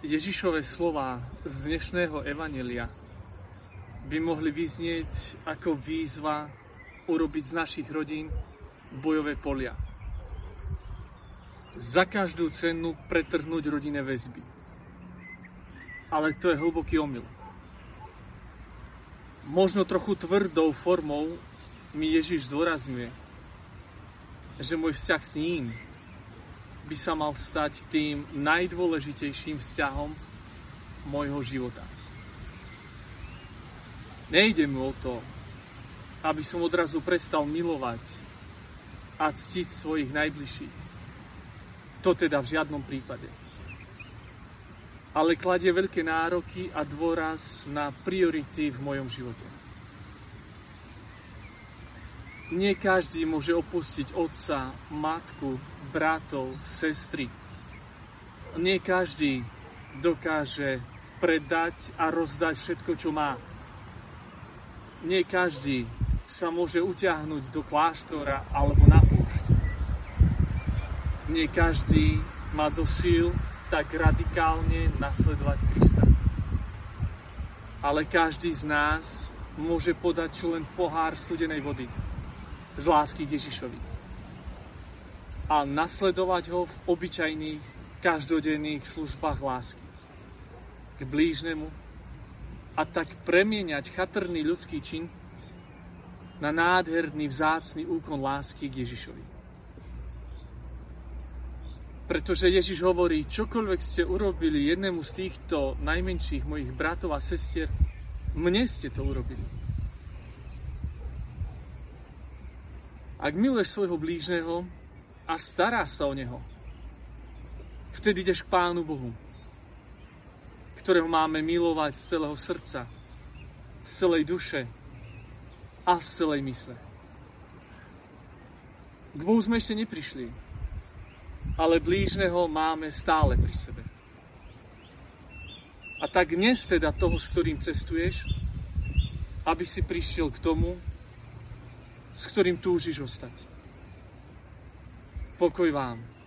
Ježišové slova z dnešného evanelia by mohli vyznieť ako výzva urobiť z našich rodín bojové polia. Za každú cenu pretrhnúť rodinné väzby. Ale to je hlboký omyl. Možno trochu tvrdou formou mi Ježiš zdôrazňuje, že môj vzťah s ním by sa mal stať tým najdôležitejším vzťahom môjho života. Nejde mu o to, aby som odrazu prestal milovať a ctiť svojich najbližších. To teda v žiadnom prípade. Ale kladie veľké nároky a dôraz na priority v mojom živote. Nie každý môže opustiť otca, matku, bratov, sestry. Nie každý dokáže predať a rozdať všetko, čo má. Nie každý sa môže utiahnuť do kláštora alebo na púšť. Nie každý má do síl tak radikálne nasledovať Krista. Ale každý z nás môže podať čo len pohár studenej vody z lásky k Ježišovi. A nasledovať ho v obyčajných, každodenných službách lásky k blížnemu a tak premieňať chatrný ľudský čin na nádherný, vzácný úkon lásky k Ježišovi. Pretože Ježiš hovorí, čokoľvek ste urobili jednému z týchto najmenších mojich bratov a sestier, mne ste to urobili. Ak miluješ svojho blížneho a staráš sa o neho, vtedy ideš k Pánu Bohu, ktorého máme milovať z celého srdca, z celej duše a z celej mysle. K Bohu sme ešte neprišli, ale blížneho máme stále pri sebe. A tak dnes teda toho, s ktorým cestuješ, aby si prišiel k tomu, s ktorým túžiš ostať. Pokoj vám.